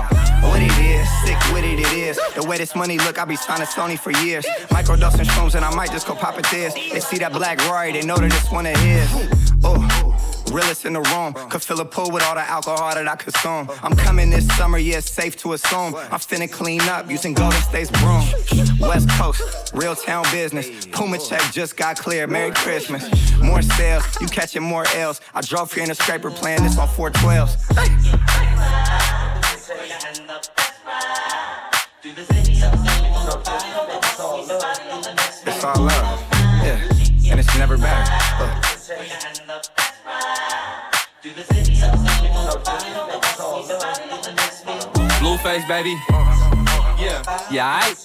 What it is, sick with it, it is. The way this money look, I be signing Sony for years. Microdosing shrooms and I might just go pop it this. They see that black Rory, they know that this one of his. Oh. Realest in the room. Could fill a pool with all the alcohol that I consume. I'm coming this summer, yeah, it's safe to assume. I'm finna clean up using Golden State's broom. West Coast, real town business. Puma check just got cleared. Merry Christmas. More sales, you catching more L's. I drove here in a scraper playing this on 412s. It's all love. Yeah, and it's never better. Blueface, baby. Yeah. Yeah, I.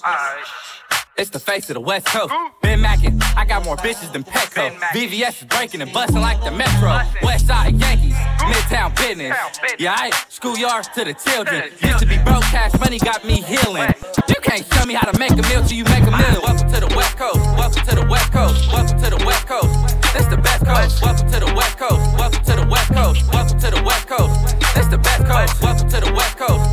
It's the face of the West Coast. Been Mackin, I got more bitches than Petco. VVS is breaking and busting like the Metro. West Side Yankees, Midtown business. Yeah, I schoolyard to the children. Used to be broke, cash money got me healing. You can't tell me how to make a meal till you make a meal. Welcome to the West Coast. Welcome to the West Coast. Welcome to the West Coast. This the best coast. Welcome to the West Coast. Welcome to the West Coast. Welcome to the West Coast. This the best coast. Welcome to the West Coast.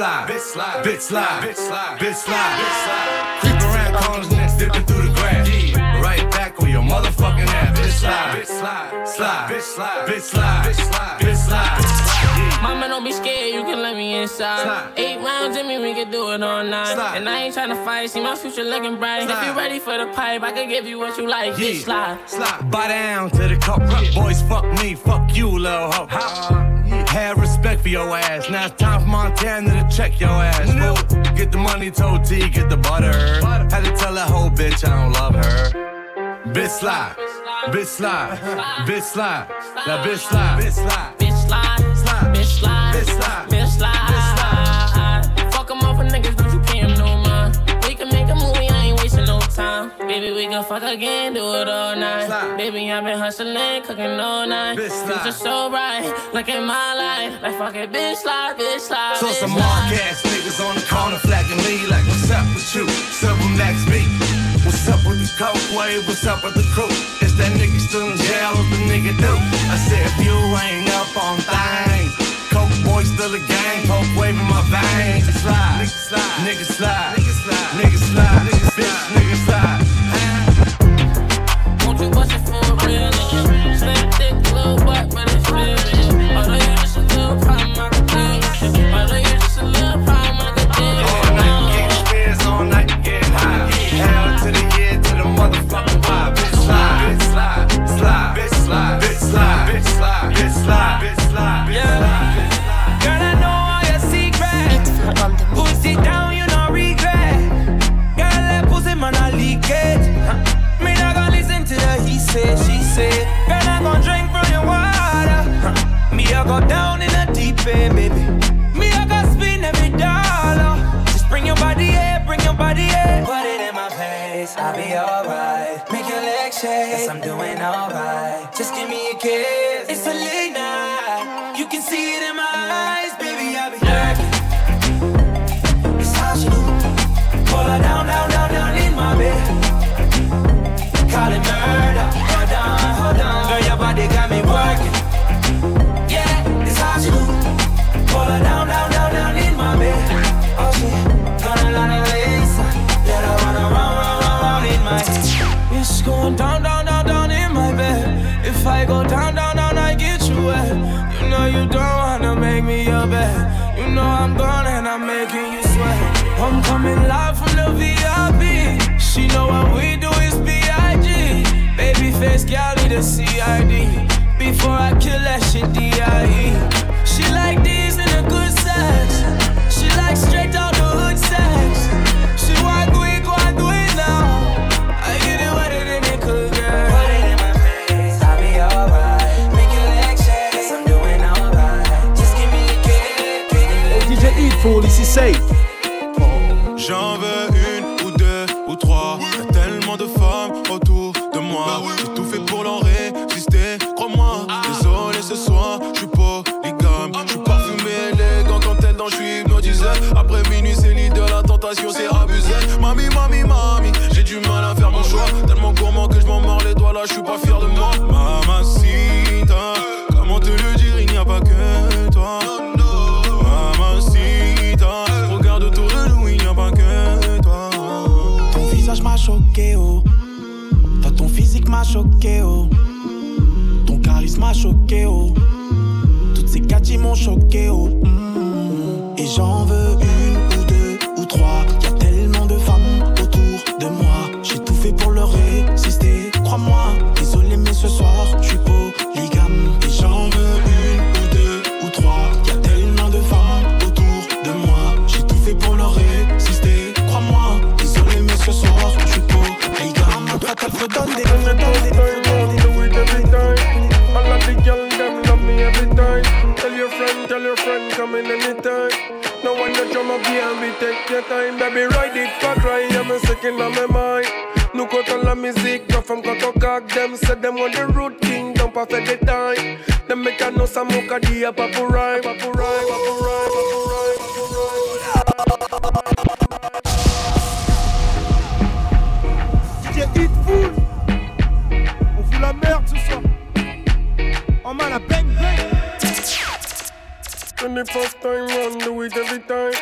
Slide, slide, bitch slide, bitch slide, bitch slide, bitch slide, bitch slide. Creep around corners and then dipping through the grass. Right back on your motherfucking ass. Bitch slide, bitch slide, slide, bitch slide, bitch slide, bitch slide, bitch slide, bitch slide. Mama, don't be scared, you can let me inside. Eight rounds in me, we can do it all night. Slide. And I ain't tryna fight, see my future looking bright. If Slide. you ready for the pipe, I can give you what you like. Yeah. Bitch, slide. Slide. Bow down to the cup. Boys, fuck me, fuck you, little hoe. Had respect for your ass. Now it's time for Montana to check your ass. fool. Get the money, told T, get the butter. Had to tell that whole bitch I don't love her. Bitch slide, bitch slide, bitch slide, that bitch slide, bitch slide. Bitch, slide. Bitch, slide. Bitch slide. Bitch, slide. Time. Baby, we can fuck again, do it all night. Baby, I've been hustling, cooking all night. Bitch, slide. Future so right, look at my life. Like fuck it, bitch, slide, bitch, slide. So bitch, some slide. mark ass niggas on the corner flagging me like, what's up with you? Silver Max B. What's up with the coke wave? What's up with the crew? Is that nigga still in jail? What the nigga do? I said, if you ain't up on things, coke boy still a gang, coke wave in my veins. Nigga slide, nigga slide, nigga slide, nigga slide, nigga slide, nigga bitch, nigga slide. You know I'm gone and I'm making you sweat. I'm coming live from the VIP. She know what we do is B.I.G. Baby face, gal need CID. Before I kill that shit, D.I.E. safe. J'en veux une ou deux ou trois. Y'a tellement de femmes autour de moi. Nous quand la musique, la femme quand on them, c'est them on the root king, don't pas fait des time. Them make a know ça mon caddie, pas pour rhyme, pas pour rhyme, pas pour rhyme, pas pour rhyme, Hitful. On fout la merde ce soir. En main la bang bang. When the first time round, do it every time.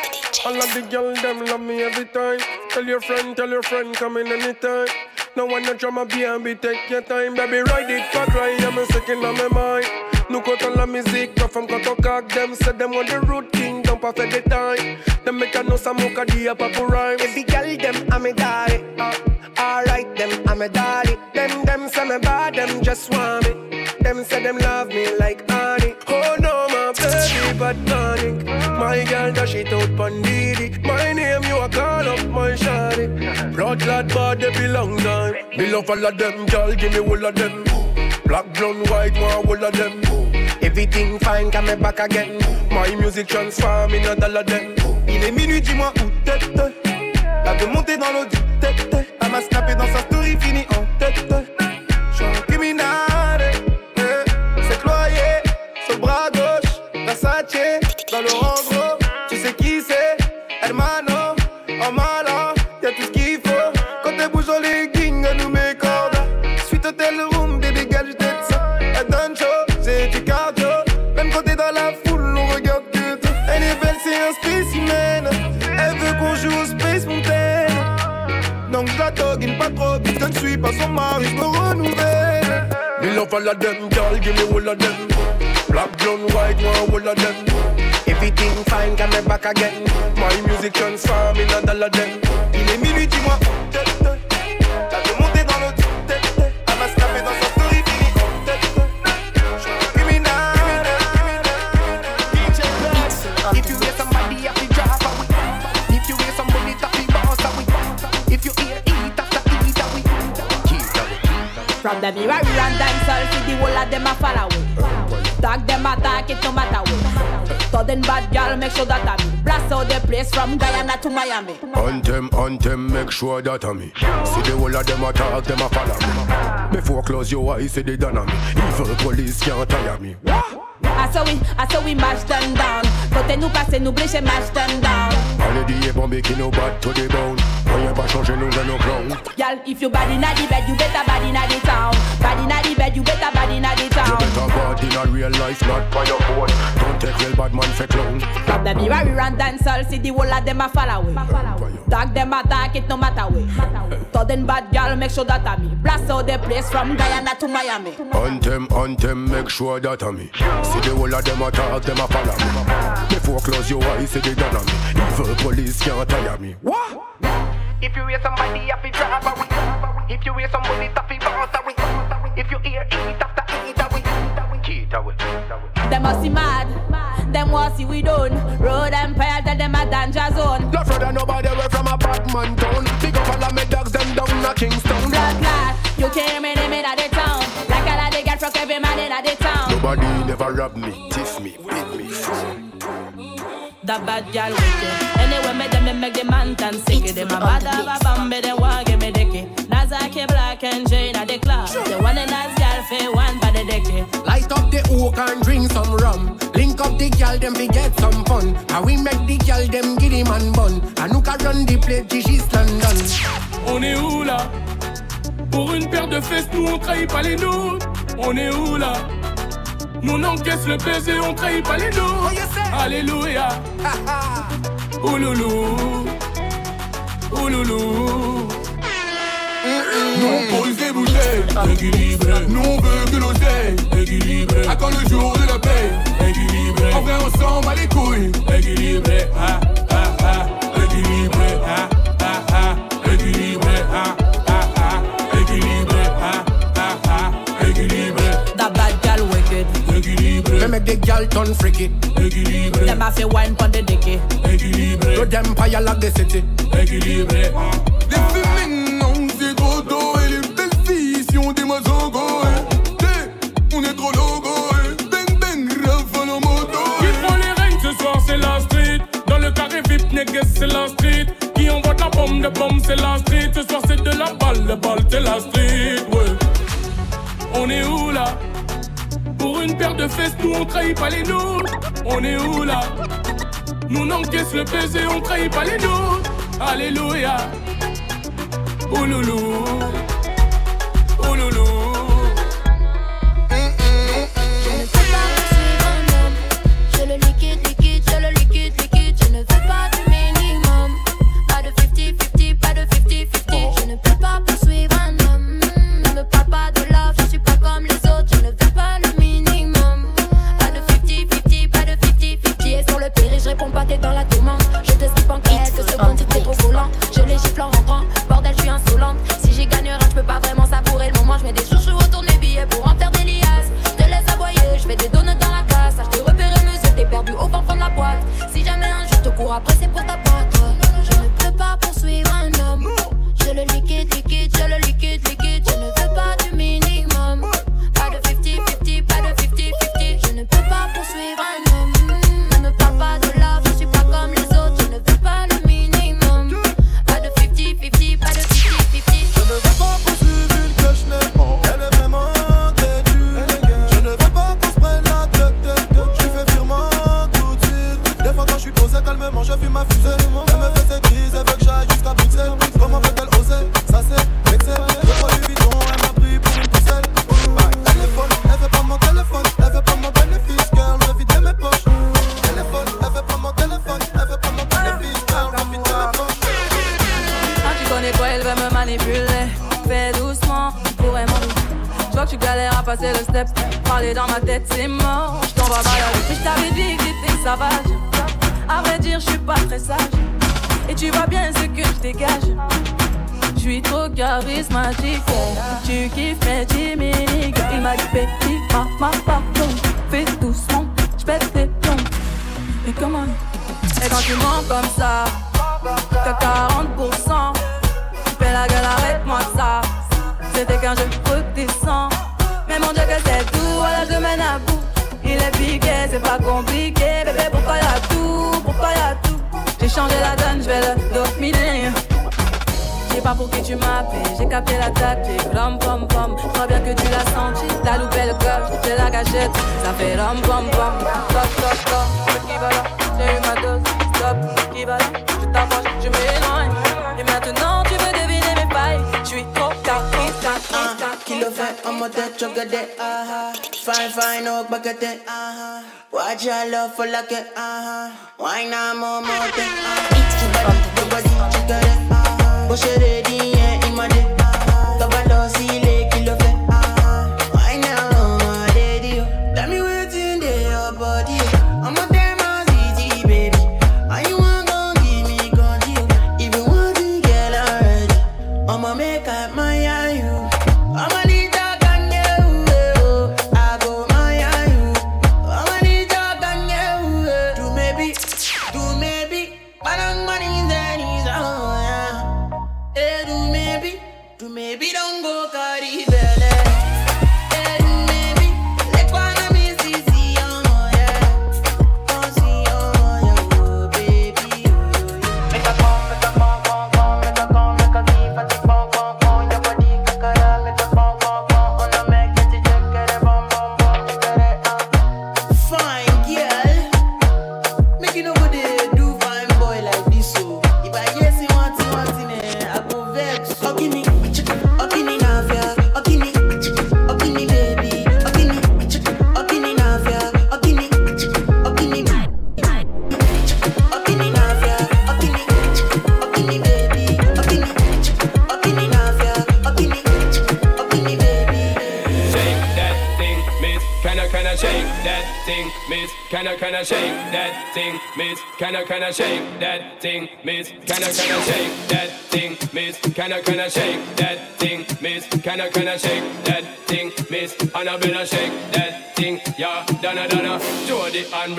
All of the girl them love me every time. Tell your friend, tell your friend, come in anytime. No one no drama B&B, take your time, baby, ride it, pas cry, I'm a second on my mind. On la musique, la femme quand on cac them, c'est them on the root king, don't pas fait des time. Them make a mon caddie, pas pour rhyme. Every girl them I'm a daddy. Uh, alright them I'm a daddy. Them them say me bad, them just want me. Them say them love me like honey. Oh no, my baby, but panic. My girl dash it out pon Blood lad bad they belong time. Me love all of them, girl, give me all of them. Black, brown, white, one all of them. Everything fine, come back again. My music transform in a dollar them. Il est minuit, dis-moi où t'es. La de monter dans l'eau du tête. Elle m'a snappé dans sa story, ne suis pas son mari, je me renouvelle. Me love all of them, girl, give me all of them. Black, brown, white, one all of them. Everything fine, come back again. My music transform in a dollar them. Il est minuit, dis-moi From the mirror and dancehall, see the whole of them a follow. Tag them attack it no matter what. Sudden bad girl, make sure that I me. Blast out the place from Guyana to Miami. On them, on them, make sure that I'm. See the whole of them attack, them a follow me. Before close your eyes, see they done on me. Evil police can't tire me. I saw we, I saw we mash them down. Côté nous passer, nous blécher, mash them down. Allez dire bombe qui nous bat to the bone. Rien pas changer, nous venons clown. Girl, if you bad inna the bed, you better bad inna the town. Bad inna the bed, you better bad inna the You town. better bad in a real life, not by your phone. Don't take real bad man for clown. From the mirror we run dancehall, see the whole of them a follow away. Tag them attack it no matter what. Sudden bad girl, make sure that I me. Blast out the place from Guyana to Miami. On them, on them, make sure that I'm me. See the whole of them attack, them a follow me. Before close your eyes, see they done on me. Evil police can't tire me. What? If you hear somebody, I feel drive away. If you hear somebody, I feel bounce away. If you hear eat after eat away. Eat away. Them must be mad. Them want see we done. Road Empire, tell them a danger zone. Not afraid of nobody away from a Batman town. Big up all of me dogs, them down a Kingston. Blood clot, you can't in the town. Like a lot they get from every man in the town. Nobody never rob me, tiff me, beat me. That bad girl wicked. Anyway, me them me make the man tan sick. Them a bad have a bambi, they want give me dicky. Nazaki black and Jane at the club. The one in us girl for one by the dicky. Light up the oak and drink some rum. Link up the girl, them we get some fun. And we make the girl, them give him and bun. And who can run the place, Gigi's London. On est où là Pour une paire de fesses, nous on trahit pas les nôtres. On est où là? Nous on encaisse le baiser, on trahit pas les nôtres. Alléluia. *laughs* Ouloulou. Ouloulou. Nous on pose des bouteilles, équilibré. Nous on veut que l'oseille, équilibré. À quand le jour de la paix, équilibré. En vrai, on s'en bat les couilles. Équilibré, ah, ah, ah. Make the girl turn freaky. Équilibré. Them have to wine pon the dicky. Équilibré. To them fire like the city. Équilibré. Les maintenant, c'est trop tôt. Et les belles filles, si on démarre au go. eh. Eh, On est trop logo. eh. Bang bang, rafale en moto. Qui prend les règnes ce soir, c'est la street. Dans le carré VIP, niggas, c'est la street. Qui envoie de la bombe, de bombe, c'est la street. Ce soir, c'est de la balle, de balle, c'est la street. Ouais. On est où là? Paire de fesses, nous on trahit pas les nôtres. On est où là? Nous on encaisse le baiser, on trahit pas les nôtres. Alléluia. Ouloulou. Ouloulou. Je Fais doucement, pourrais m'en Je vois que tu galères à passer le step. Parler dans ma tête, c'est mort. Je t'envoie mal Mais je t'avais dit que t'étais sauvage. À vrai dire, je suis pas très sage. Et tu vois bien ce que je dégage. Je suis trop charismatique. Tu kiffes mes timiniques. Il m'a dit petit, maman, pardon. Fais doucement, je pète tes plombs. Et comment? Et quand tu mens comme ça, t'as 40%. Fais la gueule, arrête-moi ça. C'était qu'un jeu redescend. Mais mon dieu que c'est tout, voilà je mène à bout. Il est piqué, c'est pas compliqué. Bébé, pourquoi y'a tout Pourquoi y'a tout J'ai changé la donne, je vais le dominer. J'ai pas pour qui tu m'appelles, j'ai capté la tactique. Rom pom pom, je crois bien que tu l'as senti. T'as loupé le coche, j'ai la gâchette. Ça fait rom pom pom. Qui va là J'ai eu ma En mode chocolat. Fine, fine, oh, uh-huh. baguette. Watch your love for like it. Wine on more, more thing. Your body. Push it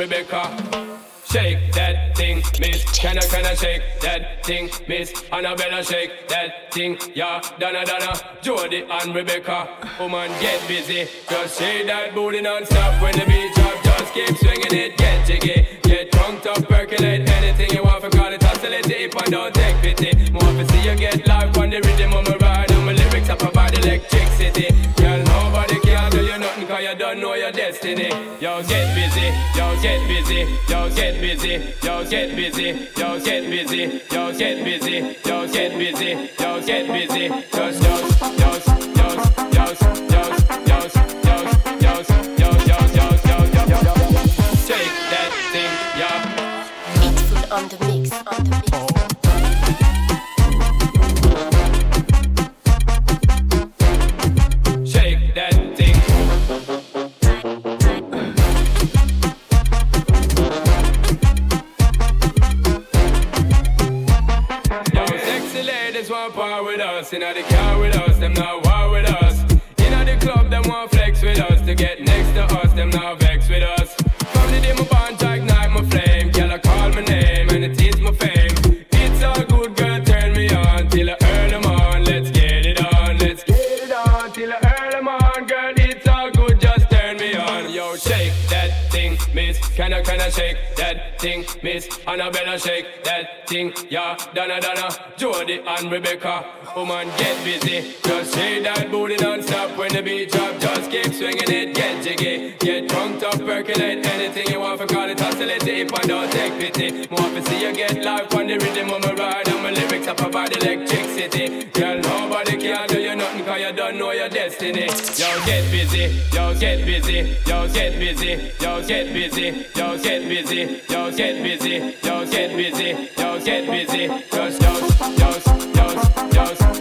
Rebecca. Shake that thing, miss. Can I, can I shake that thing, miss? Annabella shake that thing, yeah. Donna, Donna, Jody and Rebecca. Woman, get busy. Just shake that booty non-stop when the beat drop. Just keep swinging it, get jiggy. Get drunk up, percolate anything you want for call it oscillate. If I don't take pity, more to see you get live on the rhythm of my ride. And my lyrics up about electricity. Girl, nobody can do you nothing cause you don't know your destiny. Yo, get busy, yo, get busy, yo, get busy, yo, get busy, yo, get busy, yo, get busy, yo, get busy, yo, get busy, just, just, just, just, just, ladies want part with us. Inna the car with us, them not war with us. Inna the club, them want flex with us. To get next to us, them not vex with us. From the day my bond to ignite my flame, girl I call my name and it is my fame. It's all good, girl, turn me on till I earn them on. Let's get it on, let's get it on till I earn them on, girl. It's all good, just turn me on. Yo, shake that thing, miss. Can I, can I shake that thing, miss? Annabella shake that thing, yeah. Donna, Donna, Jody and Rebecca. Woman, get busy. Just shake that booty non-stop when the beat drop. Just keep swinging it, get jiggy. Get drunk, up, percolate anything you want for call it oscillate. If I don't take pity, more to see you get live on the rhythm of my ride. And my lyrics up about electricity. Girl, nobody can do you nothing cause you don't know your destiny. Yo, get busy, yo, get busy, yo, get busy, yo, get busy, yo, get busy, yo, get busy, yo, get busy, yo, get busy, just, just, just, just, just,